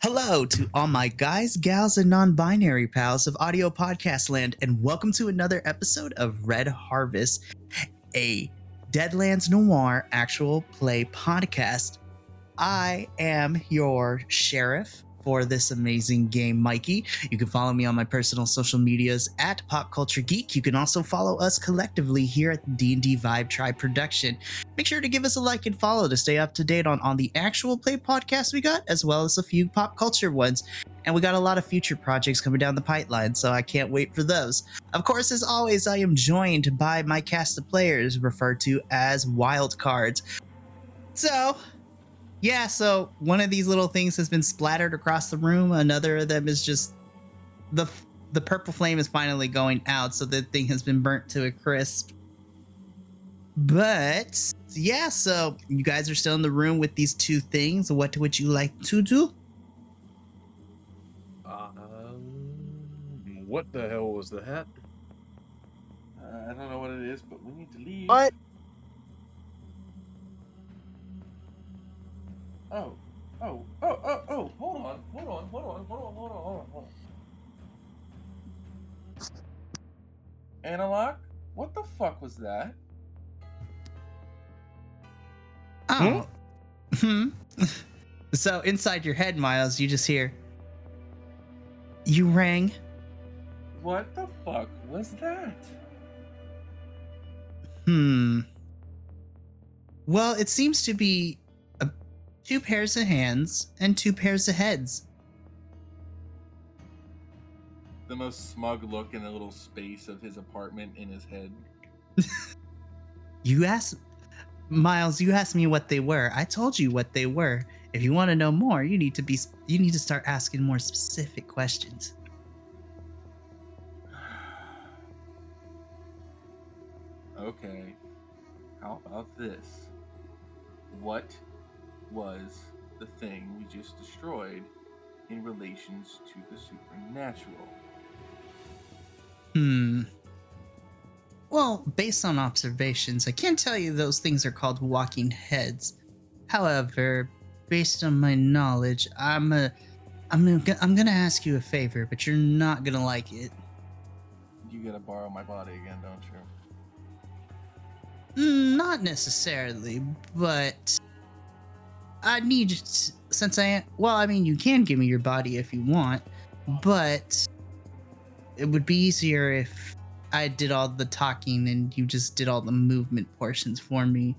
Hello to all my guys, gals, and non binary pals of audio podcast land, and welcome to another episode of Red Harvest, a Deadlands Noir actual play podcast. I am your sheriff for this amazing game, Mikey. You can follow me on my personal social medias at Pop Culture Geek. You can also follow us collectively here at D&D Vibe Tribe Production. Make sure to give us a like and follow to stay up to date on, on the actual play podcast we got, as well as a few pop culture ones. And we got a lot of future projects coming down the pipeline, so I can't wait for those. Of course, as always, I am joined by my cast of players referred to as wild cards. So, yeah, so one of these little things has been splattered across the room. Another of them is just the the purple flame is finally going out, so the thing has been burnt to a crisp. But yeah, so you guys are still in the room with these two things. What would you like to do? Um, what the hell was that? Uh, I don't know what it is, but we need to leave. What? Oh, oh, oh, oh, oh! Hold on, hold on, hold on, hold on, hold on, hold on, hold on. Analog, what the fuck was that? Oh. Hmm. so inside your head, Miles, you just hear. You rang. What the fuck was that? Hmm. Well, it seems to be a, two pairs of hands and two pairs of heads. The most smug look in the little space of his apartment in his head. You asked Miles, you asked me what they were. I told you what they were. If you want to know more, you need to be you need to start asking more specific questions. okay. How about this? What was the thing we just destroyed in relations to the supernatural? Hmm. Well, based on observations, I can't tell you those things are called walking heads. However, based on my knowledge, I'm a I'm gonna, I'm gonna ask you a favor, but you're not gonna like it. You gotta borrow my body again, don't you? Mm, Not necessarily, but I need since I well, I mean, you can give me your body if you want, but it would be easier if I did all the talking and you just did all the movement portions for me.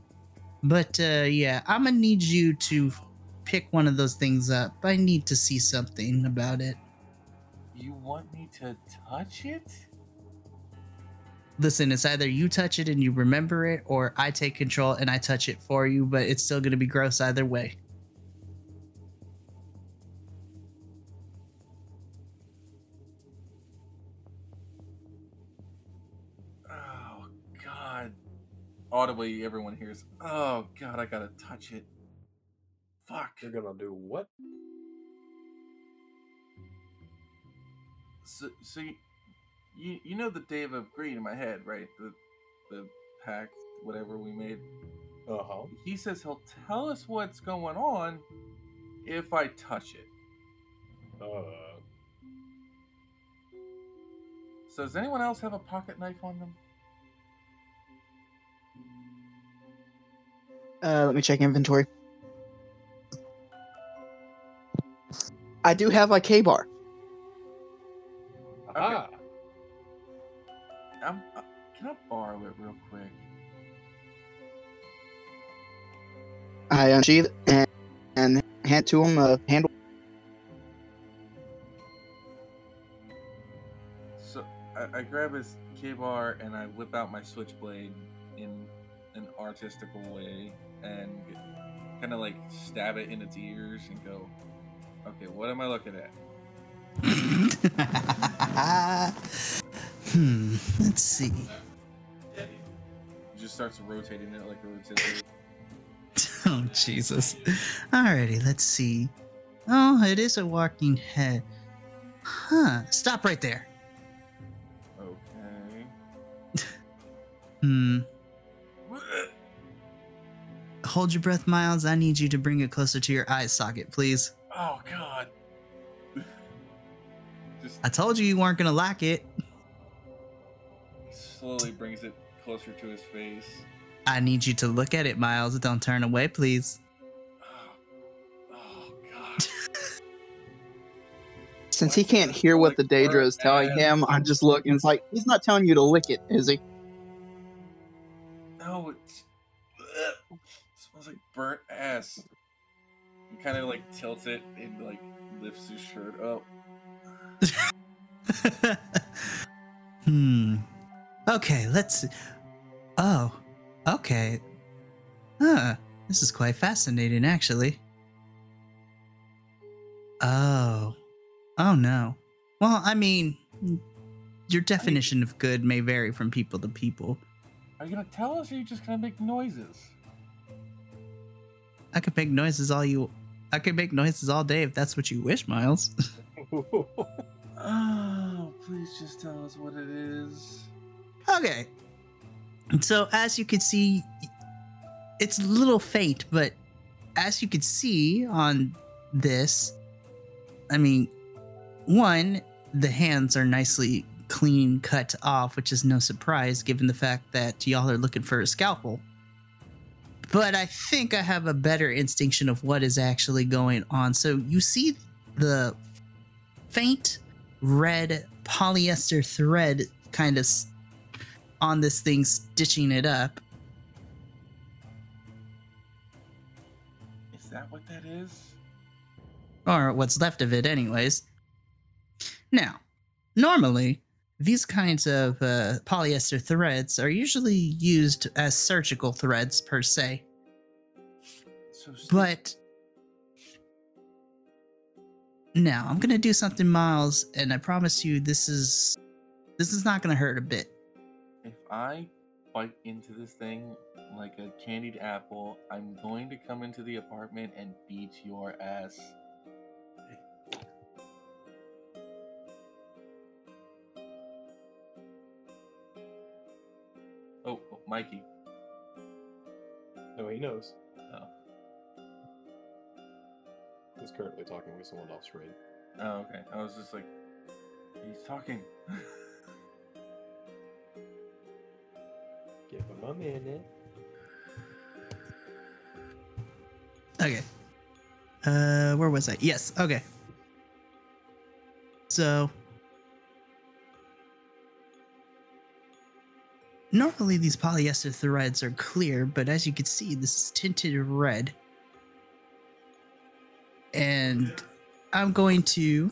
But uh, yeah, I'm gonna need you to pick one of those things up. I need to see something about it. You want me to touch it? Listen, it's either you touch it and you remember it, or I take control and I touch it for you, but it's still gonna be gross either way. Oh god. Audibly everyone hears, oh god, I gotta touch it. Fuck. You're gonna do what? So, so you, you, you know the Deva of Greed in my head, right? The the pact, whatever we made. Uh huh. He says he'll tell us what's going on if I touch it. Uh, So does anyone else have a pocket knife on them? Uh, let me check inventory. I do have a K bar. Can I borrow it real quick? I unsheath and, and hand to him a handle. So I, I grab his K bar and I whip out my switchblade in an artistical way and kind of like stab it in its ears and go, okay, what am I looking at? hmm. Let's see. Just starts rotating it like a rotisserie. Oh Jesus. Alrighty, let's see. Oh, it is a walking head. Huh. Stop right there. Okay. Hmm. Hold your breath, Miles. I need you to bring it closer to your eye socket, please. Oh God. Just I told you you weren't gonna like it. slowly brings it closer to his face. I need you to look at it, Miles. Don't turn away, please. Oh, oh God. Since he can't hear what the Deva is telling him, I'm just looking. It's like he's not telling you to lick it, is he? No, it's it smells like burnt ass. He kind of like tilts it and like lifts his shirt up. hmm. Okay, let's. Oh, okay. Huh. This is quite fascinating, actually. Oh. Oh no. Well, I mean, mm, your definition of good may vary from people to people. Are you gonna tell us, or are you just gonna make noises? I could make noises all you. I could make noises all day if that's what you wish, Miles. Oh, please just tell us what it is. Okay. So as you can see, it's a little faint, but as you can see on this, I mean, one, the hands are nicely clean cut off, which is no surprise given the fact that y'all are looking for a scalpel. But I think I have a better instinction of what is actually going on. So you see the faint red polyester thread kind of on this thing stitching it up. Is that what that is? or what's left of it, anyways. Now, normally, these kinds of uh, polyester threads are usually used as surgical threads per se, So but now I'm gonna do something, Miles, and I promise you, this is this is not gonna hurt a bit. If I bite into this thing like a candied apple, I'm going to come into the apartment and beat your ass. Oh, oh, Mikey. no, he knows. Oh. He's currently talking with someone off screen. Oh, okay. I was just like, he's talking. Okay. Uh, where was I? Yes. Okay. So normally these polyester threads are clear, but as you can see, this is tinted red. And I'm going to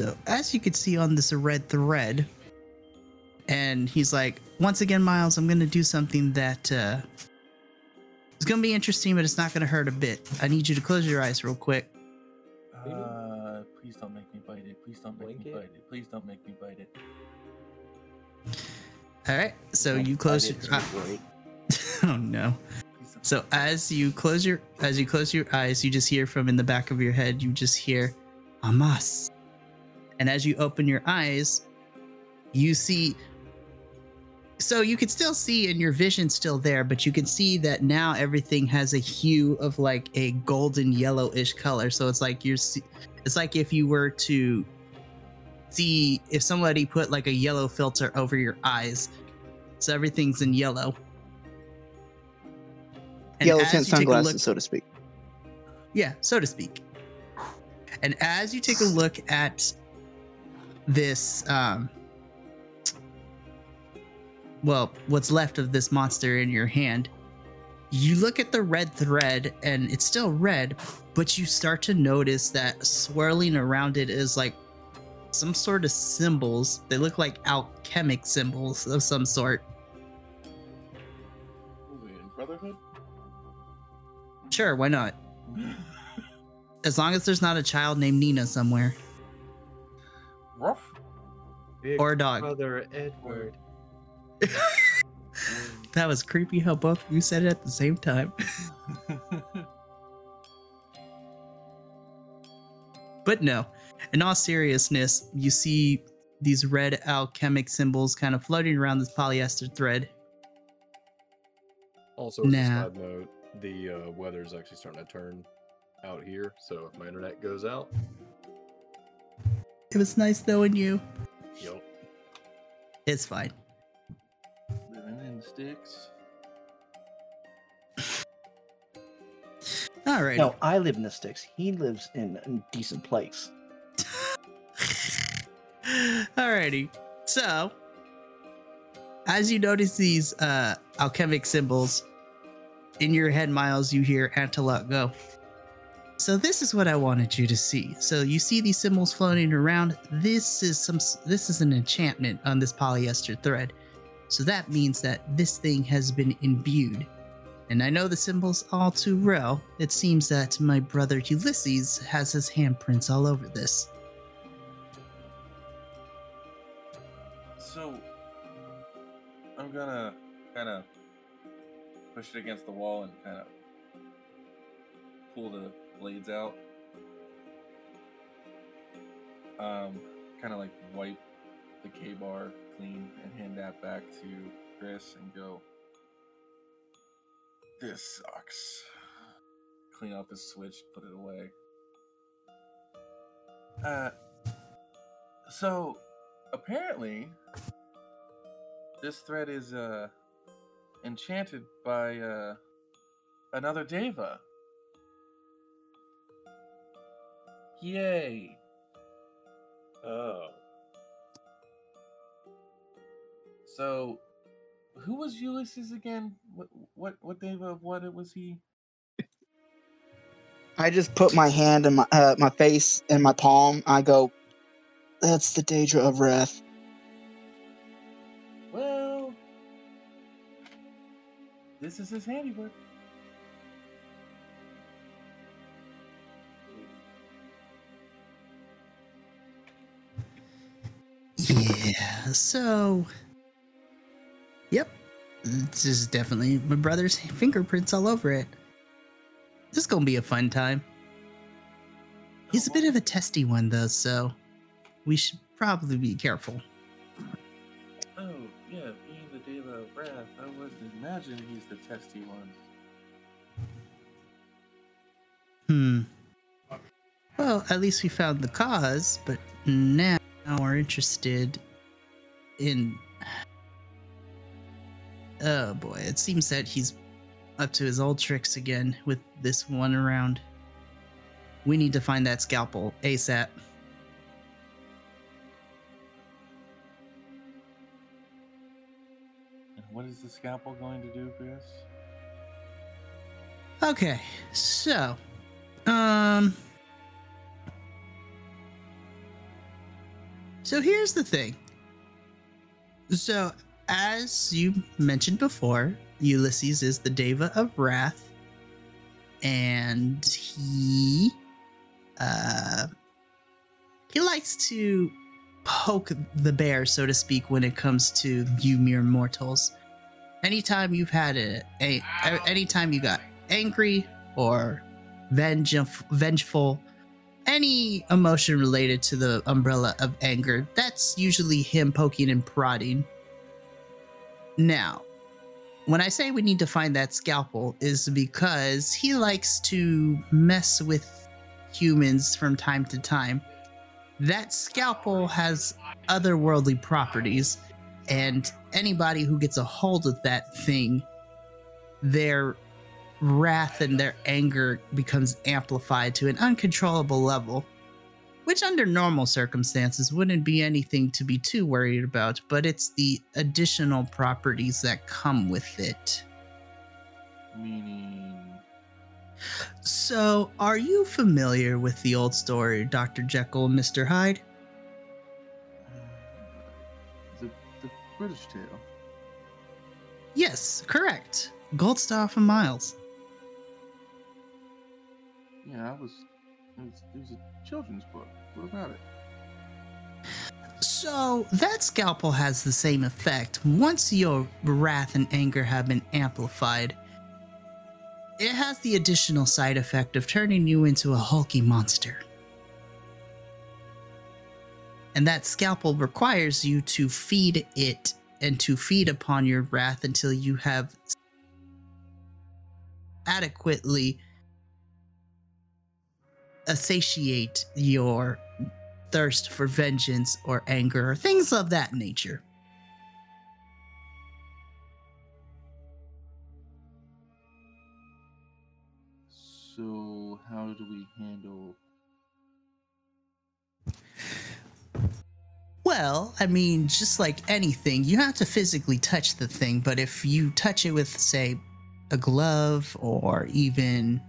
So, as you can see on this red thread, and he's like, once again, Miles, I'm going to do something that uh, is going to be interesting, but it's not going to hurt a bit. I need you to close your eyes real quick. Uh, please don't make me bite it. Please don't make Blink me it. bite it. Please don't make me bite it. All right. So you close your. I did eye- too, oh no. So as you close your as you close your eyes, you just hear from in the back of your head, you just hear Amas. And as you open your eyes, you see so you can still see and your vision's still there, but you can see that now everything has a hue of like a golden yellowish color. So it's like you're it's like if you were to see if somebody put like a yellow filter over your eyes. So everything's in yellow. And Yellow tint take look- sunglasses, so to speak. yeah, so to speak. And as you take a look at this, um, well, what's left of this monster in your hand, you look at the red thread and it's still red, but you start to notice that swirling around it is like some sort of symbols. They look like alchemic symbols of some sort. Brotherhood? Sure, why not? As long as there's not a child named Nina somewhere Ruff. Big or a dog. brother Edward. that was creepy how both of you said it at the same time. But no, in all seriousness, you see these red alchemic symbols kind of floating around this polyester thread. Also, as a side note, the uh, is actually starting to turn out here. So if my internet goes out, It was nice knowing you. yo, It's fine. Living in sticks. Alrighty. No, I live in the sticks. He lives in a decent place. Alrighty. So, as you notice these uh, alchemic symbols in your head, Miles, you hear Antelope go. So this is what I wanted you to see. So you see these symbols floating around. This is some. This is an enchantment on this polyester thread. So that means that this thing has been imbued. And I know the symbols all too well. It seems that my brother Ulysses has his handprints all over this. So, I'm gonna kind of push it against the wall and kind of pull the blades out. Um, kind of like wipe the K bar clean and hand that back to Chris and go. This sucks. Clean out the switch, put it away. Uh, so apparently this thread is uh enchanted by uh another deva yay. Oh, so who was ulysses again? What what what deva of what it was he? I just put my hand in my uh, my face in my palm. I go, "That's the Deva of Wrath." well this is his handiwork so. Yep. This is definitely my brother's fingerprints all over it. This is gonna be a fun time. He's a bit of a testy one, though, so we should probably be careful. oh yeah being the deva of wrath i would imagine he's the testy one Hmm. Well, at least we found the cause, but now we're interested in. Oh boy, it seems that he's up to his old tricks again with this one around. We need to find that scalpel ASAP. and what is the scalpel going to do for us Okay, so, um, so here's the thing. So, as you mentioned before, Ulysses is the Deva of Wrath, and he, uh, he likes to poke the bear, so to speak, when it comes to you mere mortals. Anytime you've had a, a anytime you got angry or vengef- vengeful, any emotion related to the umbrella of anger, that's usually him poking and prodding. Now, when I say we need to find that scalpel, is because he likes to mess with humans from time to time. That scalpel has otherworldly properties, and anybody who gets a hold of that thing, their wrath and their anger becomes amplified to an uncontrollable level, which under normal circumstances wouldn't be anything to be too worried about, but it's the additional properties that come with it. Meaning. So, are you familiar with the old story, Dr. Jekyll and Mr. Hyde? The, the British tale. Yes, correct. Goldstaff and Miles. Yeah, I was. It was, it was a children's book. What about it? So, that scalpel has the same effect. Once your wrath and anger have been amplified, it has the additional side effect of turning you into a hulky monster. And that scalpel requires you to feed it and to feed upon your wrath until you have adequately satiate your thirst for vengeance or anger or things of that nature. So, how do we handle. Well, I mean, just like anything, you have to physically touch the thing, but if you touch it with, say, a glove or even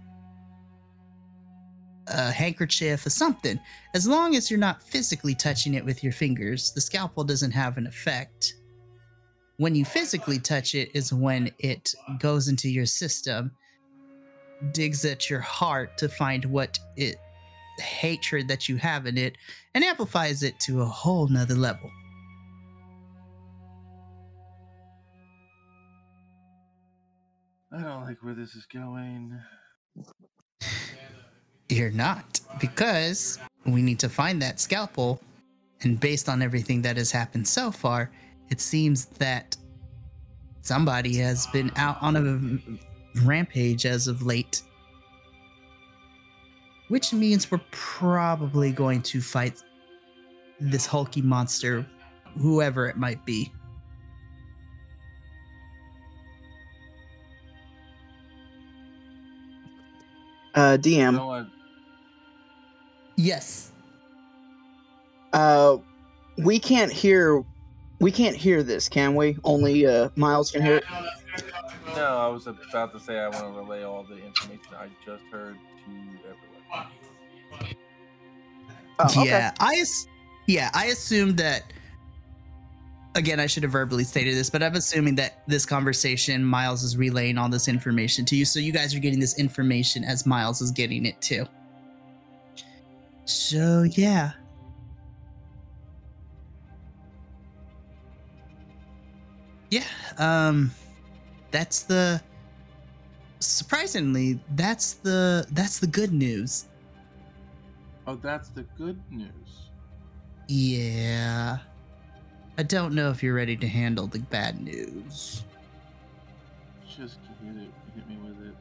a handkerchief or something, as long as you're not physically touching it with your fingers, the scalpel doesn't have an effect. When you physically touch it, is when it goes into your system, digs at your heart to find what it hatred that you have in it and amplifies it to a whole nother level. I don't like where this is going. You're not, because we need to find that scalpel. And based on everything that has happened so far, it seems that somebody has been out on a rampage as of late. Which means we're probably going to fight this hulky monster, whoever it might be. Uh, You DM. know what? Yes. Uh, we can't hear. We can't hear this, can we? Only uh, Miles can hear it. No, I was about to say I want to relay all the information I just heard to everyone. Oh, okay. Yeah, I as- yeah, I assumed that again, I should have verbally stated this, but I'm assuming that this conversation Miles is relaying all this information to you. So you guys are getting this information as Miles is getting it too. So yeah. Yeah, um that's the surprisingly, that's the that's the good news. Oh, that's the good news. Yeah. I don't know if you're ready to handle the bad news. Just hit it. Hit me with it.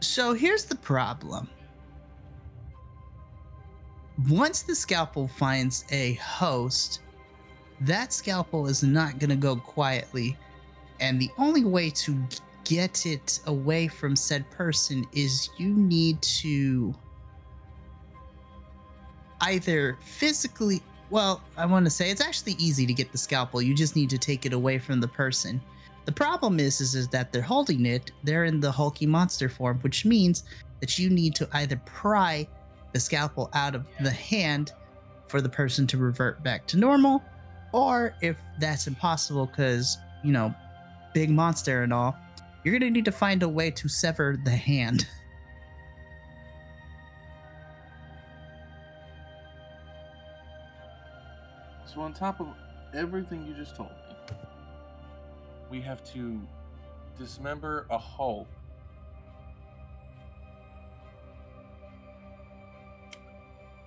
So here's the problem. Once the scalpel finds a host, that scalpel is not going to go quietly. And the only way to get it away from said person is you need to either physically well i want to say it's actually easy to get the scalpel. You just need to take it away from the person. The problem is, is is that they're holding it. They're in the hulky monster form which means that you need to either pry the scalpel out of the hand for the person to revert back to normal or if that's impossible because you know big monster and all you're gonna need to find a way to sever the hand So, on top of everything you just told me, we have to dismember a Hulk.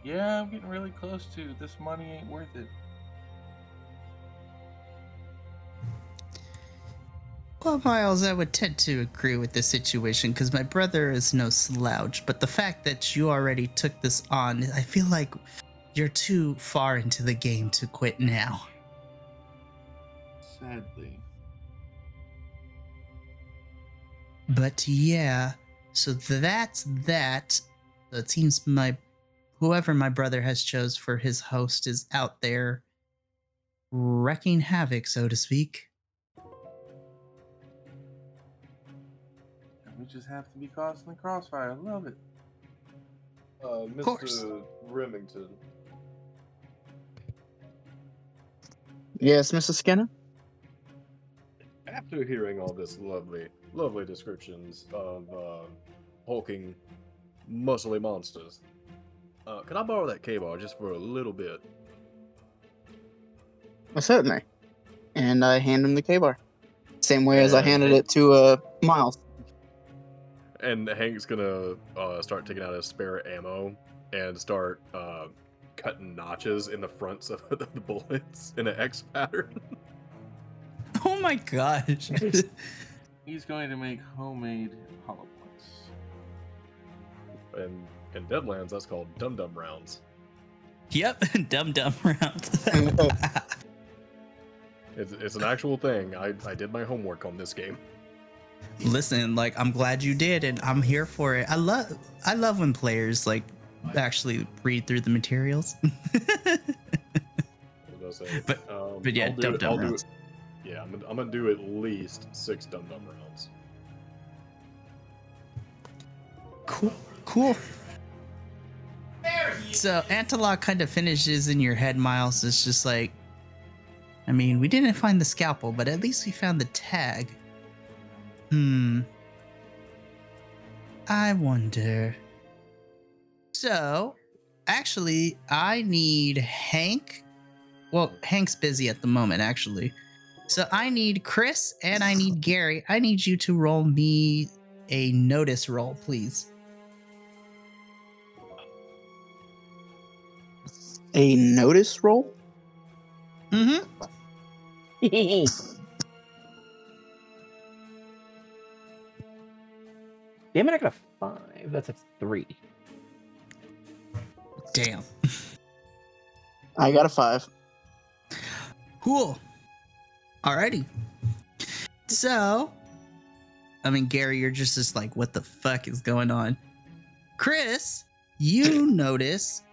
Yeah, I'm getting really close to this money ain't worth it. Well, Miles, I would tend to agree with this situation because my brother is no slouch, but the fact that you already took this on, I feel like you're too far into the game to quit now. Sadly. But yeah, so that's that. So it seems my whoever my brother has chose for his host is out there wrecking havoc, so to speak. We just have to be caught in the crossfire. I love it. Uh, course. Mr. Remington. Yes, Mrs. Skinner. After hearing all this lovely, lovely descriptions of uh, hulking, muscly monsters, uh, can I borrow that K-bar just for a little bit? Well, certainly. And I hand him the K bar. Same way as I handed it to uh, Miles. And Hank's gonna uh, start taking out his spare ammo and start uh, cutting notches in the fronts of the bullets in an X pattern. Oh my gosh. He's going to make homemade hollow points. And in Deadlands, that's called dum dum rounds. yep, dum dum round. It's, it's an actual thing. I, I did my homework on this game. Listen, like I'm glad you did, and I'm here for it. I love I love when players like actually read through the materials. What was I say? But- um, but yeah, I'll dum dum rounds. Yeah, I'm, gonna- I'm gonna do at least six dum dum rounds. cool, cool. So Antelope kind of finishes in your head, Miles. It's just like, I mean, we didn't find the scalpel, but at least we found the tag. Hmm. I wonder. So, actually, I need Hank. Well, Hank's busy at the moment, actually. So I need Chris and I need Garry. I need you to roll me a notice roll, please. A notice roll? Mm-hmm. Damn it, I got a five. That's a three. Damn. I got a five. Cool. Alrighty. So, I mean, Garry, you're just just like, what the fuck is going on? Chris, you notice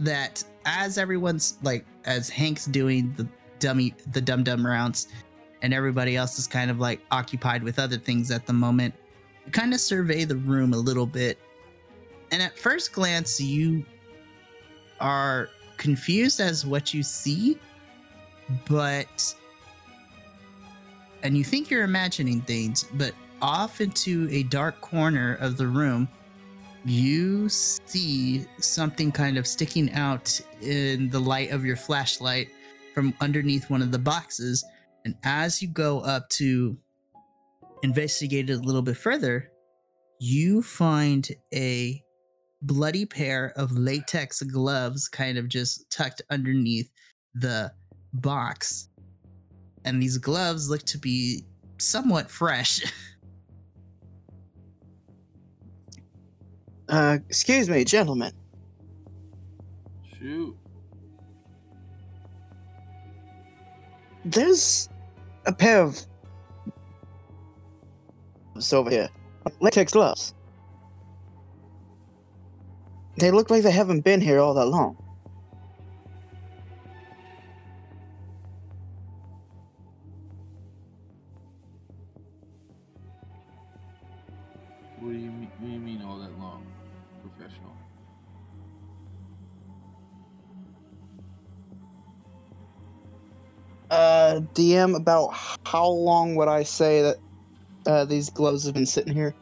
that as everyone's like, as Hank's doing the dummy, the dum dum rounds, and everybody else is kind of like occupied with other things at the moment, you kind of survey the room a little bit. And at first glance, you are confused as what you see but and you think you're imagining things but off into a dark corner of the room you see something kind of sticking out in the light of your flashlight from underneath one of the boxes and as you go up to investigate it a little bit further you find a bloody pair of latex gloves kind of just tucked underneath the box. And these gloves look to be somewhat fresh. Uh, excuse me, gentlemen. Shoot. There's a pair of gloves over here. Latex gloves. They look like they haven't been here all that long. Uh, DM, about how long would I say that uh, these gloves have been sitting here?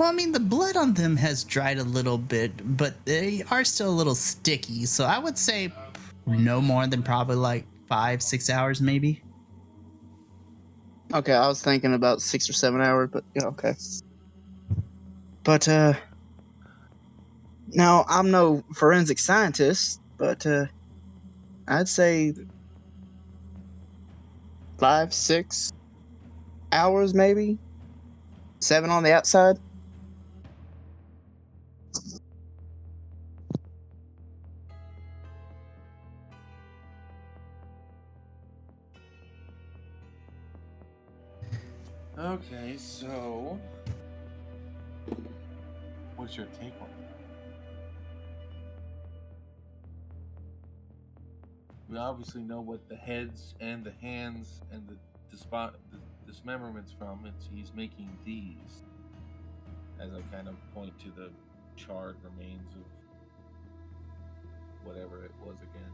well, I mean, the blood on them has dried a little bit, but they are still a little sticky. So I would say no more than probably like five, six hours, maybe. Okay, I was thinking about six or seven hours, but yeah, okay. But uh, now I'm no forensic scientist, but uh, I'd say five, six hours, maybe seven on the outside. Okay, so what's your take on that? We obviously know what the heads and the hands and the spot the, dismemberments from. It's he's making these. As I kind of point to the charred remains of whatever it was again.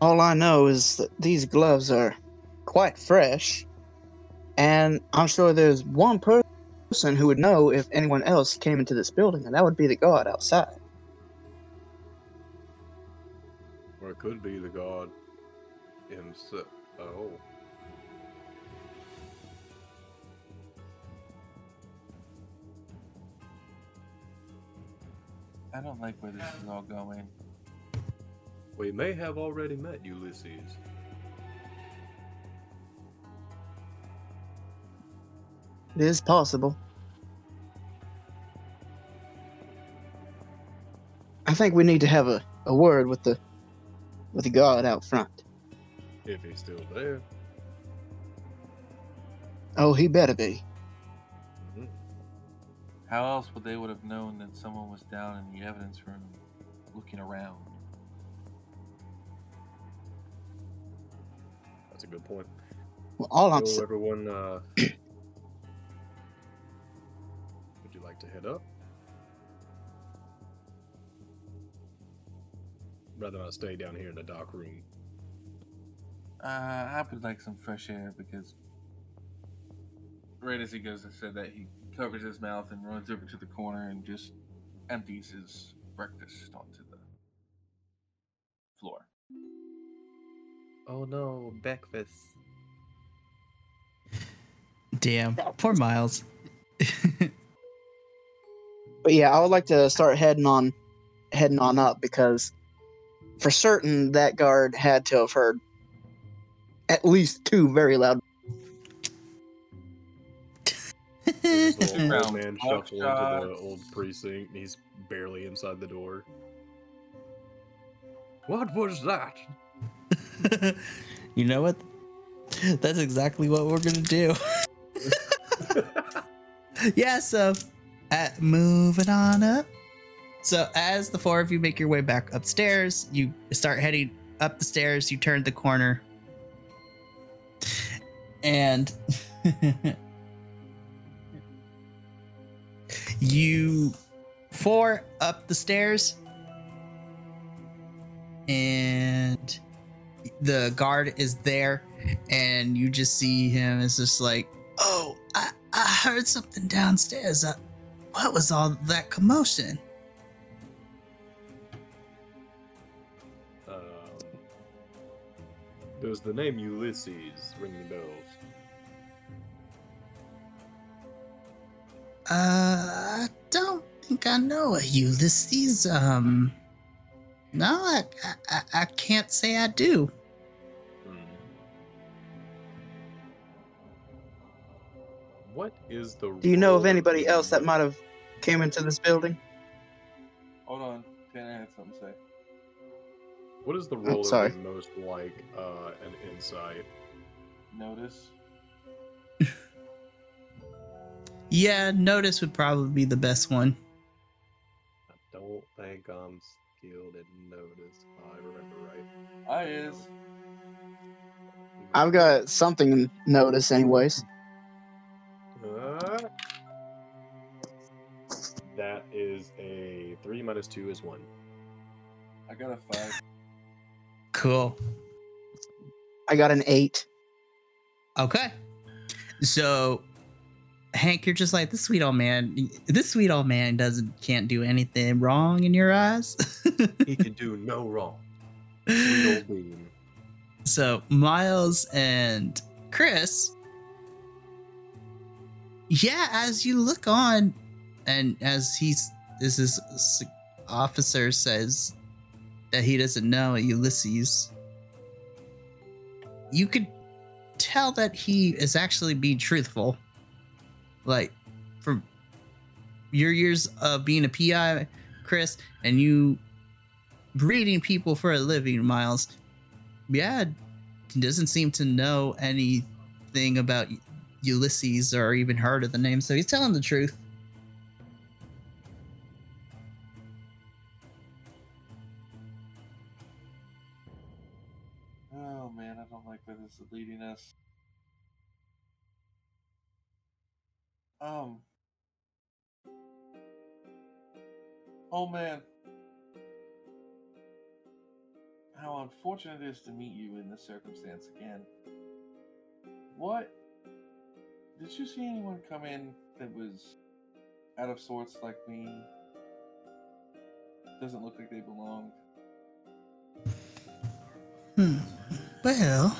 All I know is that these gloves are quite fresh, and I'm sure there's one person who would know if anyone else came into this building, and that would be the guard outside. Could be the god himself. Oh. I don't like where this is all going. We may have already met Ulysses. It is possible. I think we need to have a, a word with the with the guard out front. If he's still there. Oh, he better be. How else would they would have known that someone was down in the evidence room looking around? That's a good point. Well, all I'm So everyone, uh, would you like to head up? Rather not stay down here in the dark room. Uh, I would like some fresh air because right as he goes to say that, he covers his mouth and runs over to the corner and just empties his breakfast onto the floor. Oh no, breakfast. Damn, poor Miles. But yeah, I would like to start heading on heading on up because for certain that guard had to have heard at least two very loud This old, man block shuffle into the old precinct. and He's barely inside the door. What was that? you know what? That's exactly what we're gonna do. yeah, so uh, moving on up. So as the four of you make your way back upstairs, you start heading up the stairs. You turn the corner, and you four up the stairs, and the guard is there, and you just see him. It's just like, oh, I, I heard something downstairs. Uh, what was all that commotion? Does the name Ulysses ring any bells? Uh, I don't think I know a Ulysses. Um, no, I, I, I- I can't say I do. Hmm. What is the? Do you know of anybody else that might have came into this building? Is the role that sorry. is most like uh, an insight? Notice. Yeah, notice would probably be the best one. I don't think I'm skilled at notice. If I remember right. I is. I've got something notice, anyways. Uh, that is a three minus two is one. I got a five. Cool. I got an eight. Okay. So, Hank, you're just like this sweet old man. This sweet old man doesn't can't do anything wrong in your eyes. He can do no wrong. Sweet old bean. so Miles and Chris, yeah, as you look on, and as he's as this s- officer says that he doesn't know Ulysses, you could tell that he is actually being truthful. Like from your years of being a PI, Chris, and you reading people for a living, Miles. Yeah, he doesn't seem to know anything about Ulysses or even heard of the name, so he's telling the truth. Leading us. Um. Oh man. How unfortunate it is to meet you in this circumstance again. What? Did you see anyone come in that was out of sorts like me? Doesn't look like they belonged. Hmm. Well.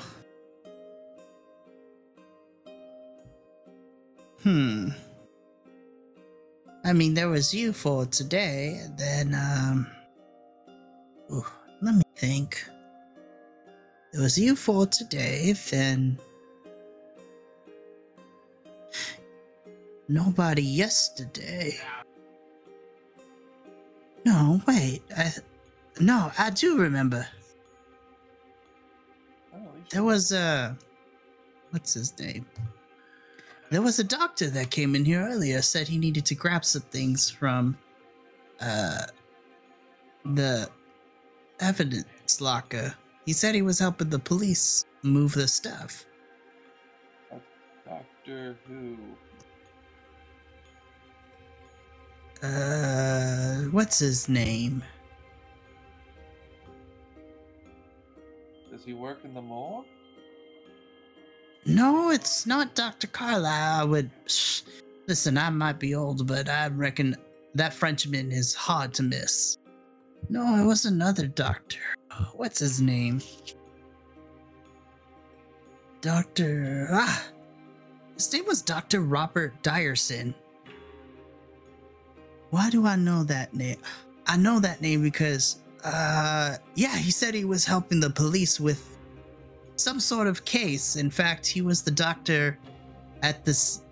Hmm. I mean, there was you for today, then, um. ooh, let me think. There was you for today, then. Nobody yesterday. No, wait. I, no, I do remember. There was a what's his name? There was a doctor that came in here earlier said he needed to grab some things from uh the evidence locker. He said he was helping the police move the stuff. Doctor Who. Uh what's his name? Does he work in the morgue? No, it's not Dr. Carlyle. I would Shh. listen, I might be old, but I reckon that Frenchman is hard to miss. No, it was another doctor. What's his name? Dr. Ah! His name was Dr. Robert Dyerson. Why do I know that name? I know that name because, uh, yeah, he said he was helping the police with some sort of case. In fact, he was the doctor at this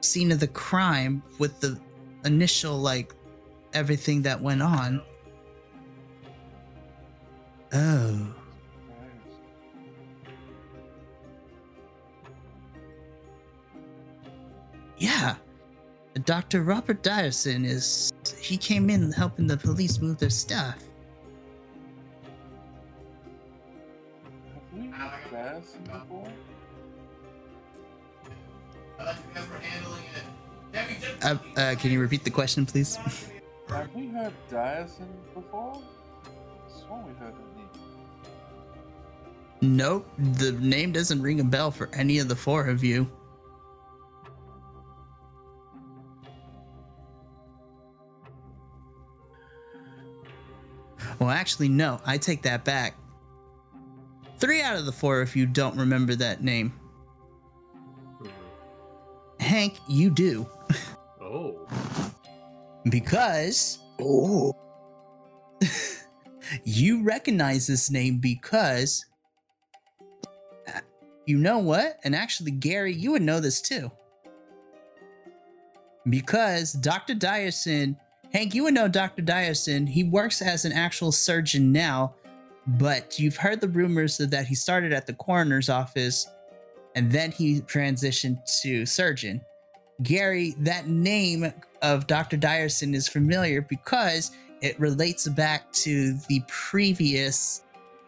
scene of the crime with the initial, like, everything that went on. Oh. Yeah. Dr. Robert Dyerson is. He came in helping the police move their stuff. Have we had Dyson before? Uh, uh, can you repeat the question, please? Have we heard Dyson before? I swear we heard that name. nope. The name doesn't ring a bell for any of the four of you. Well, actually, no. I take that back. Three out of the four if you don't remember that name. Hank, you do. Oh. Because Oh, you recognize this name because you know what? And actually, Garry, you would know this too. Because Dr. Dyerson, Hank, you would know Dr. Dyerson. He works as an actual surgeon now, but you've heard the rumors that he started at the coroner's office and then he transitioned to surgeon. Garry, that name of Dr. Dyerson is familiar because it relates back to the previous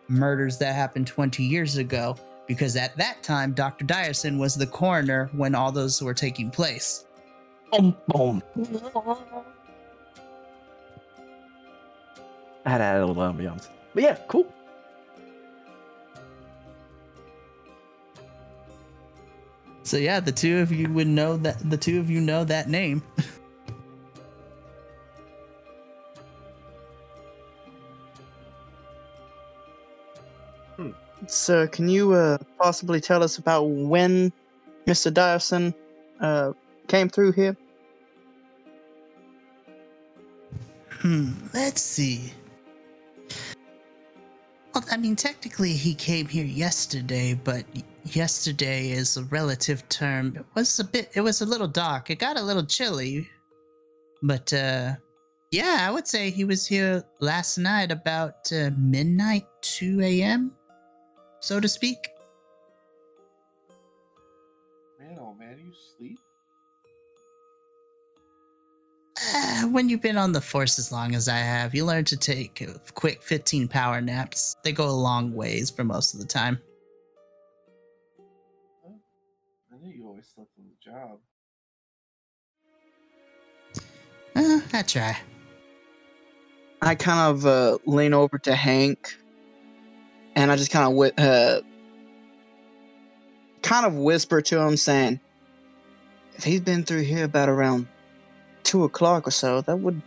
murders that happened 20 years ago. Because at that time, Dr. Dyerson was the coroner when all those were taking place. Boom, boom. I had to add a little ambiance. But yeah, cool. So yeah, the two of you would know that the two of you know that name. sir, can you uh, possibly tell us about when Mr. Dyerson uh, came through here? Hmm, let's see. Well, I mean, technically, he came here yesterday, but yesterday is a relative term. It was a bit, it was a little dark. It got a little chilly. But, uh, yeah, I would say he was here last night about uh, midnight, 2 a.m., so to speak. when you've been on the force as long as I have, you learn to take uh, quick 15 power naps. They go a long ways for most of the time. I knew you always slept on the job. Uh, I try. I kind of uh, lean over to Hank, and I just kind of wi- uh, kind of whisper to him, saying, "If he's been through here about around two o'clock or so, that would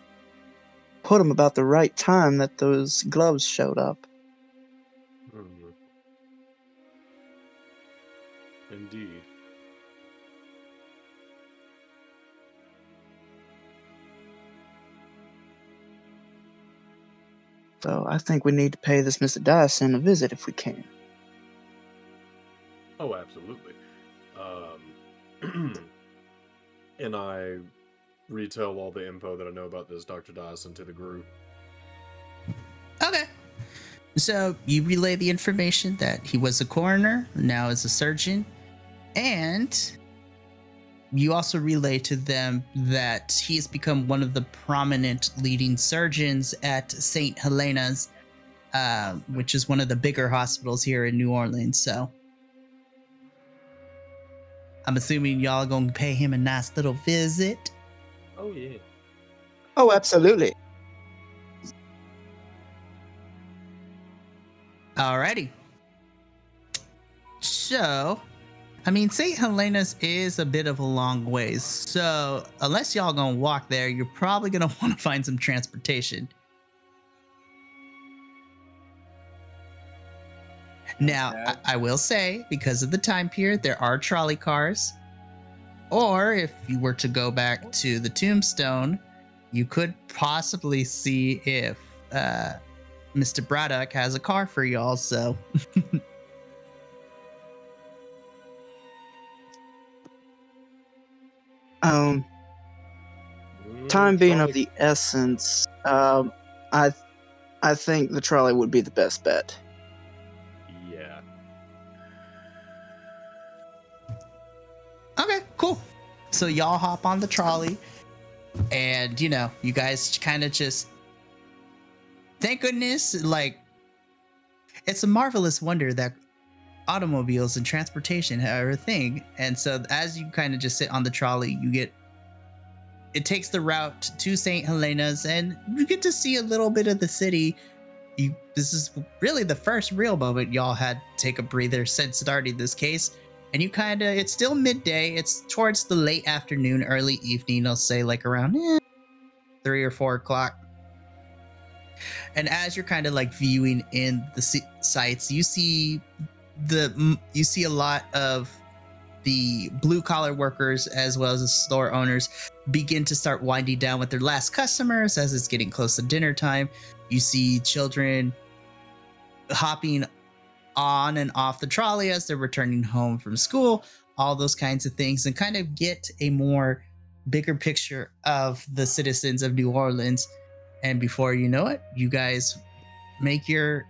put him about the right time that those gloves showed up." Mhm. Indeed. So I think we need to pay this Mister Dyson a visit if we can. Oh, absolutely. Um, and I retell all the info that I know about this Dr. Dyson to the group. Okay. So you relay the information that he was a coroner, now is a surgeon, and you also relay to them that he has become one of the prominent leading surgeons at St. Helena's, uh, which is one of the bigger hospitals here in New Orleans. So I'm assuming y'all are gonna pay him a nice little visit. Oh yeah. Oh, absolutely. Alrighty. So, I mean, St. Helena's is a bit of a long ways. So, unless y'all gonna walk there, you're probably gonna want to find some transportation. Now, I, I will say, because of the time period, there are trolley cars. Or if you were to go back to the tombstone, you could possibly see if uh, Mr. Braddock has a car for y'all. So, Um, time being of the essence, um, I, I think the trolley would be the best bet. So y'all hop on the trolley, and you know, you guys kind of just. Thank goodness, like, it's a marvelous wonder that automobiles and transportation are a thing. And so as you kind of just sit on the trolley, you get. It takes the route to St. Helena's, and you get to see a little bit of the city. You, this is really the first real moment y'all had take a breather since starting this case and you kind of it's still midday. It's towards the late afternoon early evening i'll say like around eh, three or four o'clock. And as you're kind of like viewing in the sites you see the you see a lot of the blue collar workers as well as the store owners begin to start winding down with their last customers as it's getting close to dinner time. You see children hopping on and off the trolley as they're returning home from school, all those kinds of things, and kind of get a more bigger picture of the citizens of New Orleans. And before you know it, you guys make your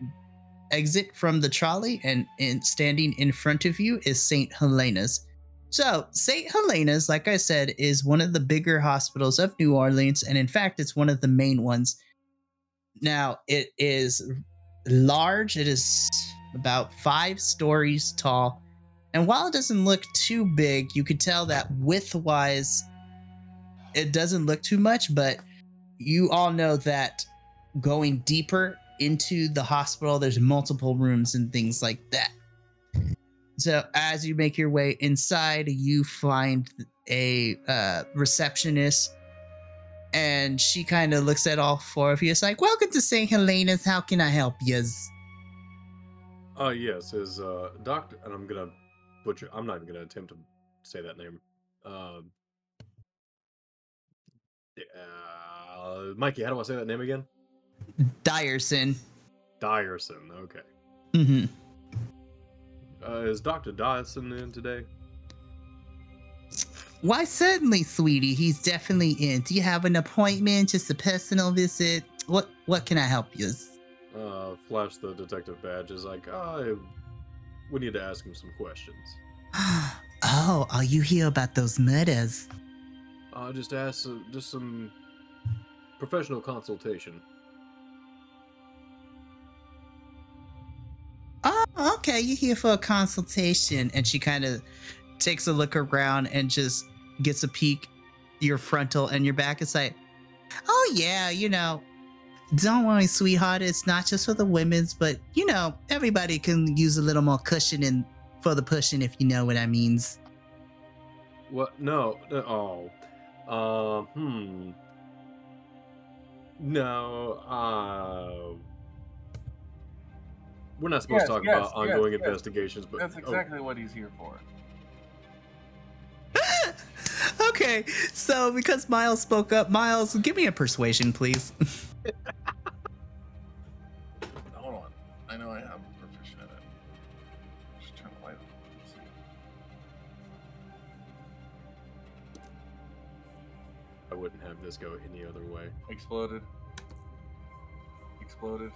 exit from the trolley, and in, standing in front of you is St. Helena's. So, St. Helena's, like I said, is one of the bigger hospitals of New Orleans, and in fact, it's one of the main ones. Now, it is large, it is about five stories tall. And while it doesn't look too big, you could tell that width wise, it doesn't look too much, but you all know that going deeper into the hospital, there's multiple rooms and things like that. So as you make your way inside, you find a uh, receptionist, and she kind of looks at all four of you. It's like, "Welcome to St. Helena's. How can I help you?" Uh, yes, his uh, doctor, and I'm gonna butcher. I'm not even gonna attempt to say that name. Um, uh, Mikey, how do I say that name again? Dyerson. Dyerson. Okay. Mm-hmm. Uh, is Doctor Dyerson in today? Why, certainly, sweetie. He's definitely in. Do you have an appointment? Just a personal visit? What What can I help you? Uh, flash the detective badge. Is like, I. We need to ask him some questions. oh, are you here about those murders? Uh, just ask uh, just some professional consultation. Oh, okay. You're here for a consultation. And she kind of takes a look around and just gets a peek your frontal and your back. It's like, oh yeah, you know, don't worry, sweetheart. It's not just for the women's, but you know, everybody can use a little more cushion in for the pushing, if you know what I means. What? No. no, Oh. Uh, hmm. No. Uh. We're not supposed Yes, to talk yes, about ongoing yes, yes. investigations, but That's oh, exactly what he's here for. okay, so because Miles spoke up, Miles, give me a persuasion, please. Hold on. I know I have proficient in it. Just turn the light on. Let's see. I wouldn't have this go any other way. Exploded. Exploded.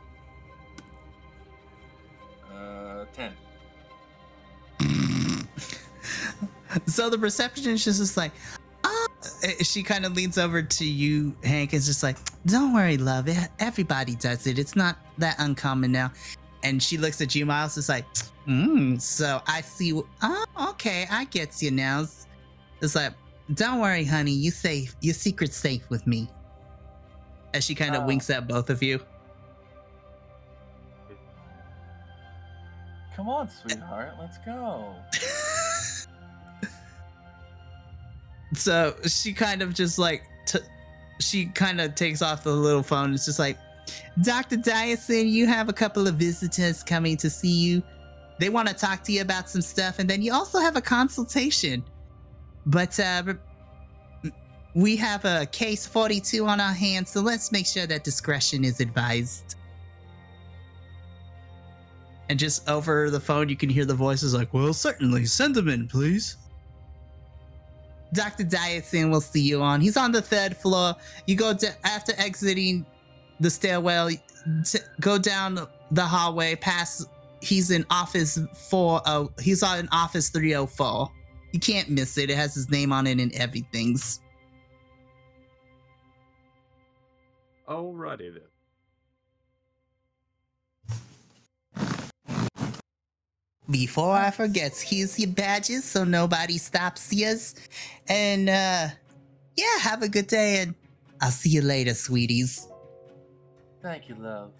Uh, 10. so the receptionist is just like, she kind of leans over to you, Hank, and is just like, don't worry, love. It, everybody does it. It's not that uncommon now. And she looks at you, Miles, is like, mm, so I see. Oh, okay, I get you now. It's like, don't worry, honey. You safe. Your secret's safe with me. As she kind of Oh. winks at both of you. Come on, sweetheart. Let's go. So she kind of just like t- she kind of takes off the little phone. It's just like dr dyson you have a couple of visitors coming to see you. They want to talk to you about some stuff and then you also have a consultation. But uh we have a case 42 on our hands so let's make sure that discretion is advised. And just over the phone you can hear the voices like well certainly send them in please Dr. Dyson will see you on. He's on the third floor. You go to, after exiting the stairwell, t- go down the hallway past. He's in office four. Oh, he's on office three hundred four. You can't miss it. It has his name on it and everything's. Alrighty then. Before I forget, here's your badges so nobody stops yous. And uh yeah, have a good day and I'll see you later, sweeties. Thank you, love.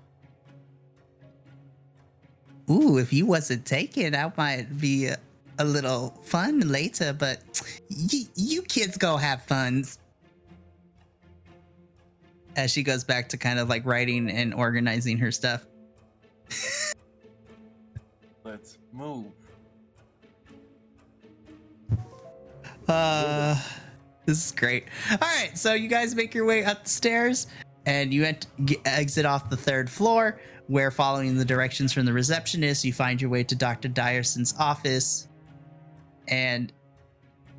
Ooh, if you wasn't taken, I might be a, a little fun later, but y- you kids go have fun. As she goes back to kind of like writing and organizing her stuff. Let's move. Uh, this is great. All right, so you guys make your way up the stairs and you ent- exit off the third floor, where following the directions from the receptionist, you find your way to Dr. Dyerson's office. And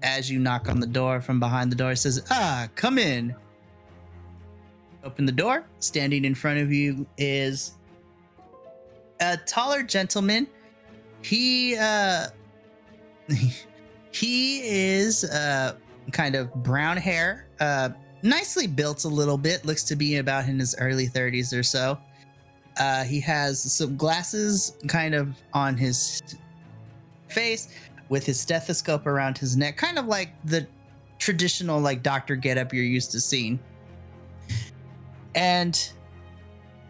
as you knock on the door from behind the door, it says, Ah, come in. Open the door. Standing in front of you is a taller gentleman. He, uh, he is uh kind of brown hair uh nicely built a little bit looks to be about in his early 30s or so. Uh he has some glasses kind of on his face with his stethoscope around his neck kind of like the traditional like doctor getup you're used to seeing. And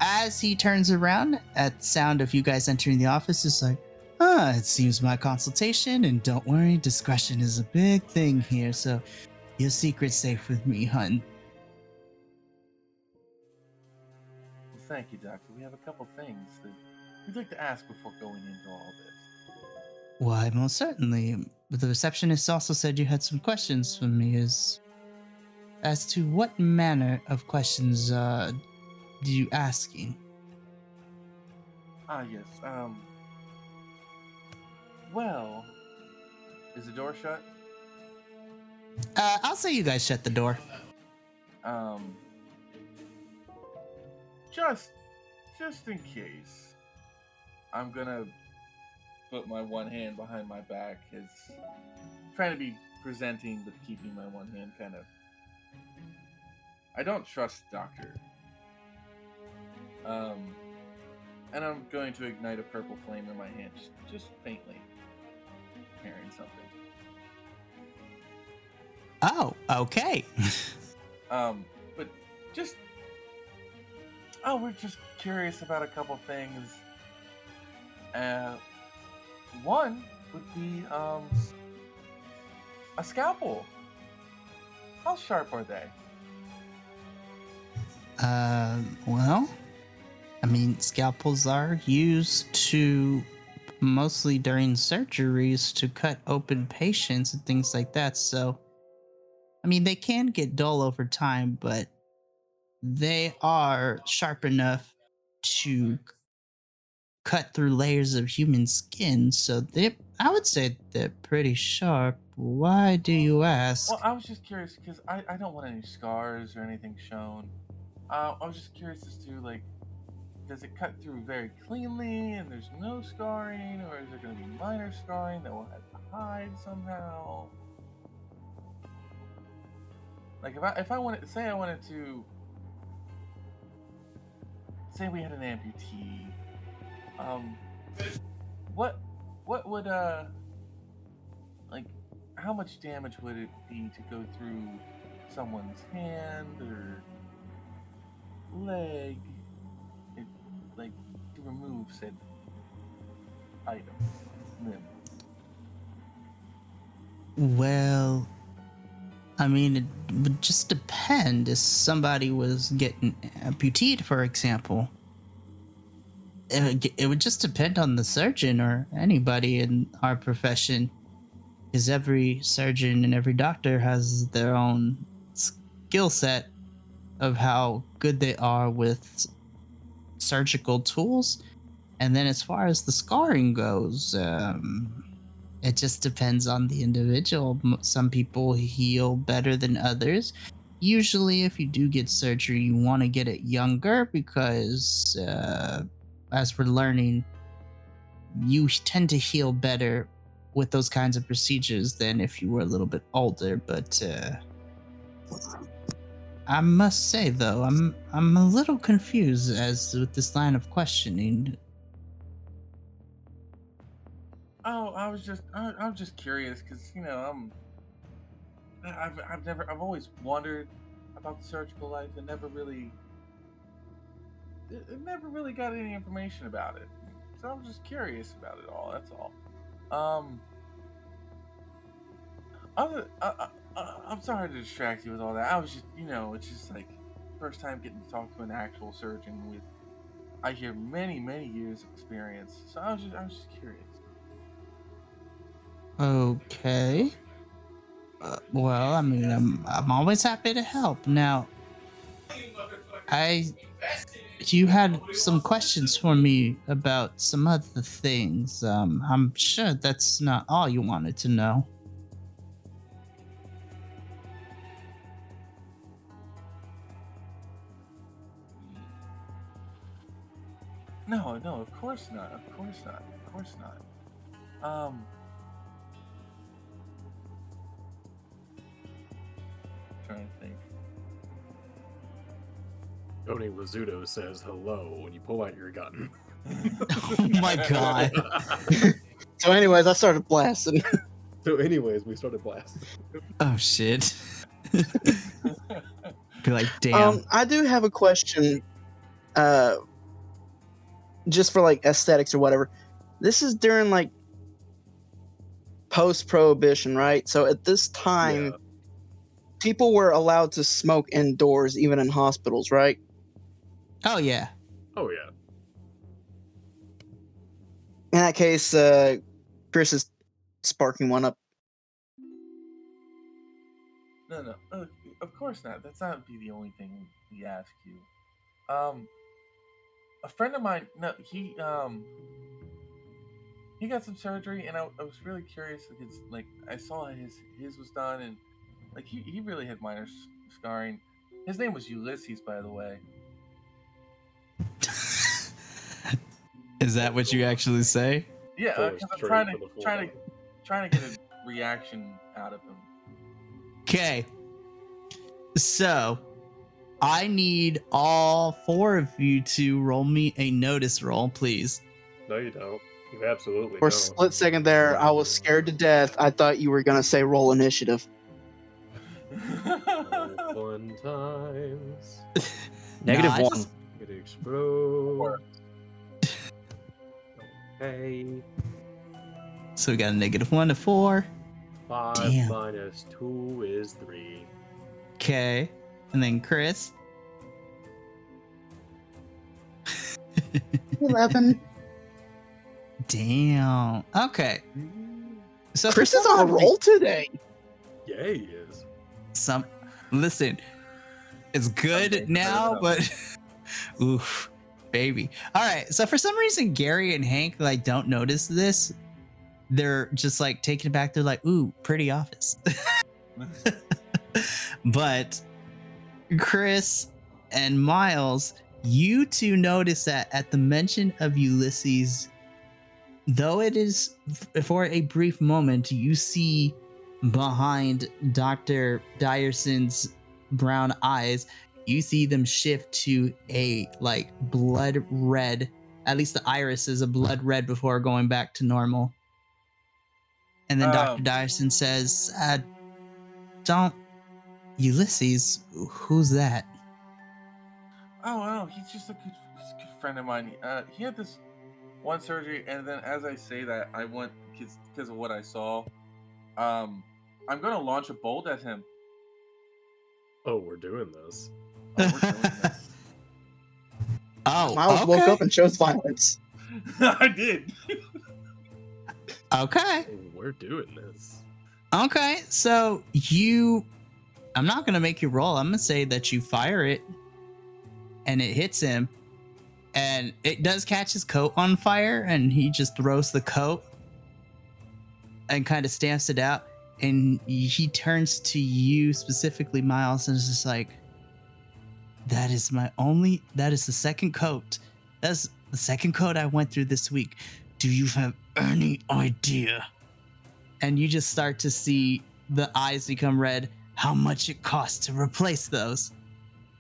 as he turns around at sound of you guys entering the office it's like Ah, it seems my consultation, and don't worry, discretion is a big thing here, so your secret's safe with me, hun. Well, thank you, Doctor. We have a couple things that we'd like to ask before going into all this. Why, most certainly. But the receptionist also said you had some questions for me as as to what manner of questions uh do you asking? Ah, yes. Um. Well, is the door shut? Uh I'll say you guys shut the door. Um. Just, just in case, I'm gonna put my one hand behind my back, as trying to be presenting, but keeping my one hand kind of. I don't trust Doctor. Um, and I'm going to ignite a purple flame in my hand, just, just faintly, preparing something. Oh, okay. Um, but just oh, we're just curious about a couple things. Uh, one would be um a scalpel. How sharp are they? Uh, well, I mean, scalpels are used to mostly during surgeries to cut open patients and things like that. So, I mean, they can get dull over time, but they are sharp enough to cut through layers of human skin. So they, I would say they're pretty sharp. Why do you ask? Well, I was just curious because I, I don't want any scars or anything shown. Uh, I was just curious as to like, does it cut through very cleanly and there's no scarring, or is there going to be minor scarring that we'll have to hide somehow? Like if I if I wanted say I wanted to say we had an amputee, um, what what would uh like how much damage would it be to go through someone's hand or leg like to remove said item Well, I mean, it would just depend if somebody was getting amputated, for example. It would just depend on the surgeon or anybody in our profession. Because every surgeon and every doctor has their own skill set of how good they are with surgical tools. And then as far as the scarring goes, um, it just depends on the individual. Some people heal better than others. Usually, if you do get surgery, you want to get it younger because, uh, as we're learning, you tend to heal better with those kinds of procedures than if you were a little bit older. But uh, I must say, though, I'm I'm a little confused as with this line of questioning. oh i was just i, I just curious because you know i'm I've, I've never i've always wondered about the surgical life and never really it, never really got any information about it so i'm just curious about it all that's all um other, uh, uh, i'm sorry to distract you with all that i was just you know it's just like first time getting to talk to an actual surgeon with i hear many many years of experience so i was just i was just curious Okay. Uh, well, I mean, I'm I'm always happy to help. Now, I you had some questions for me about some other things. Um, I'm sure that's not all you wanted to know. No, no, of course not. Of course not. Of course not. Um. Trying to think. Tony Rizzuto says hello when you pull out your gun. oh my god. So, anyways, I started blasting. so, anyways, we started blasting. Oh shit. Be like, damn. Um, I do have a question. Uh, just for like aesthetics or whatever. This is during like post prohibition, right? So at this time, Yeah. people were allowed to smoke indoors, even in hospitals, right? oh yeah. Oh yeah. In that case, uh, Chris is sparking one up. No, no, uh, of course not. That's not be the only thing we ask you. Um, a friend of mine, no, he um, he got some surgery, and I, I was really curious because like I saw his his was done, and like he he really had minor s- scarring. His name was Ulysses, by the way. Is that what you actually say? Yeah, Full because I'm trying to trying to body. trying to get a reaction out of him. Okay. So, I need all four of you to roll me a notice roll, please. No, you don't. You absolutely For a don't. split second there, I was scared to death. I thought you were gonna say roll initiative. Fun times. Negative Nah, one. It explodes. Okay. So we got a negative one to four. Five Damn. minus two is three. Okay. And then Chris. 11. Damn. Okay. So Chris is some on a odd roll today. Yeah, he is. some listen it's good Okay, now but oof baby all right so for some reason garry and hank like don't notice this they're just like taken aback they're like ooh pretty office but chris and miles you two notice that at the mention of ulysses though it is for a brief moment you see behind Dr. Dyerson's brown eyes, you see them shift to a like blood red. At least the iris is a blood red before going back to normal. And then Dr. Um. Dyerson says, uh, Don't. Ulysses, who's that? Oh, wow, he's just a good, he's a good friend of mine. Uh, he had this one surgery, and then as I say that, I went because of what I saw. Um, I'm gonna launch a bolt at him. Oh, we're doing this. Oh, we're doing this. Oh, Miles woke up and chose violence. I did. Okay. Oh, we're doing this. Okay. So you. I'm not to make you roll. I'm to say that you fire it and it hits him. And it does catch his coat on fire. And he just throws the coat and kind of stamps it out. And he turns to you specifically, Miles, and is just like, That is my only. That is the second coat. That's the second coat I went through this week. Do you have any idea? And you just start to see the eyes become red. How much it costs to replace those?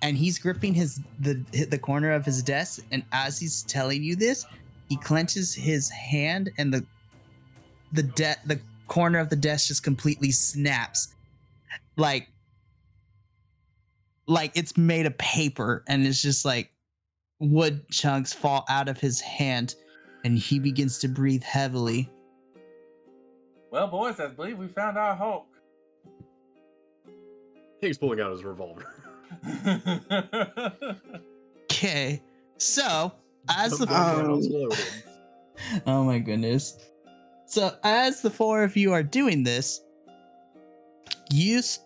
And he's gripping his the the corner of his desk, and as he's telling you this, he clenches his hand, and the the de- the corner of the desk just completely snaps, like like it's made of paper, and it's just like wood chunks fall out of his hand, and he begins to breathe heavily. Well, boys, I believe we found our Hulk. He's pulling out his revolver. Okay, so as the Um, It's loaded. oh my goodness. So as the four of you are doing this, you s-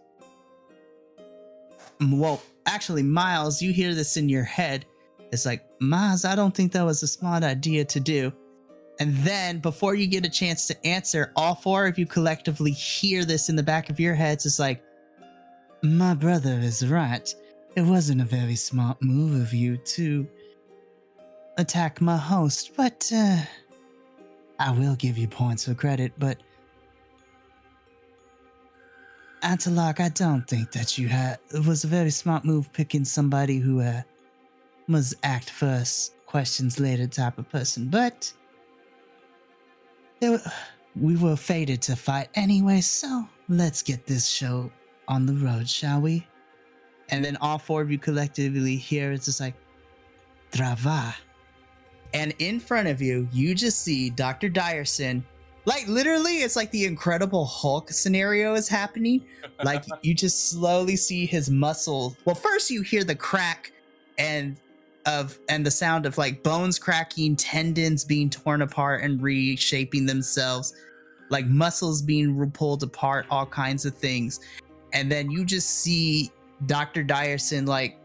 well, actually, Miles, you hear this in your head. It's like, Miles, I don't think that was a smart idea to do. And then before you get a chance to answer, all four of you collectively hear this in the back of your heads. It's like, my brother is right. It wasn't a very smart move of you to attack my host, but uh, I will give you points for credit. But Anteloc, I don't think that you had it was a very smart move picking somebody who uh, was act first, questions later type of person. But were, we were fated to fight anyway, so let's get this show on the road, shall we? And then all four of you collectively hear it's just like, Drava. And in front of you, you just see Dr. Dyerson. Like literally, it's like the Incredible Hulk scenario is happening. Like you just slowly see his muscle. Well, first you hear the crack and of and the sound of like bones cracking, tendons being torn apart and reshaping themselves, like muscles being pulled apart, all kinds of things. And then you just see Dr. Dyerson like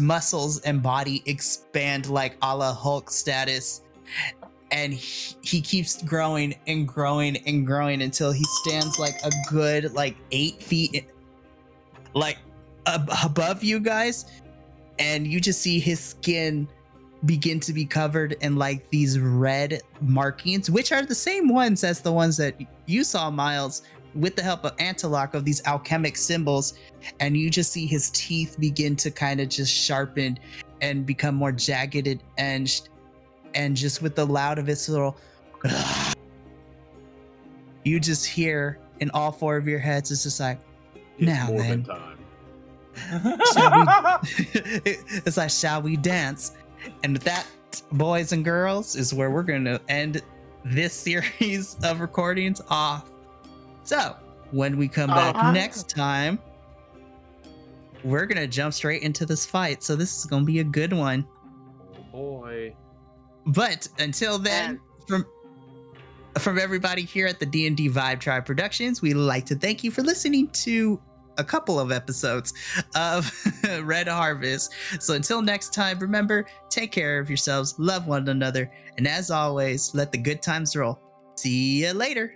muscles and body expand like a la Hulk status. And he, he keeps growing and growing and growing until he stands like a good like eight feet like ab- above you guys. And you just see his skin begin to be covered in like these red markings, which are the same ones as the ones that you saw, Miles, with the help of Anteloc of these alchemic symbols and you just see his teeth begin to kind of just sharpen and become more jagged and edged and just with the loud of its little you just hear in all four of your heads it's just like It's Now more then. than time. it's like, shall we dance? And with that, boys and girls, is where we're going to end this series of recordings off. So, when we come back Uh-huh. next time, we're going to jump straight into this fight. So, this is going to be a good one. Oh boy. But until then, from from everybody here at the D&D Vibe Tribe Productions, we'd like to thank you for listening to a couple of episodes of Red Harvest. So until next time, remember, take care of yourselves, love one another, and as always, let the good times roll. See you later.